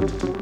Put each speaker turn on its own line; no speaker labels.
Musik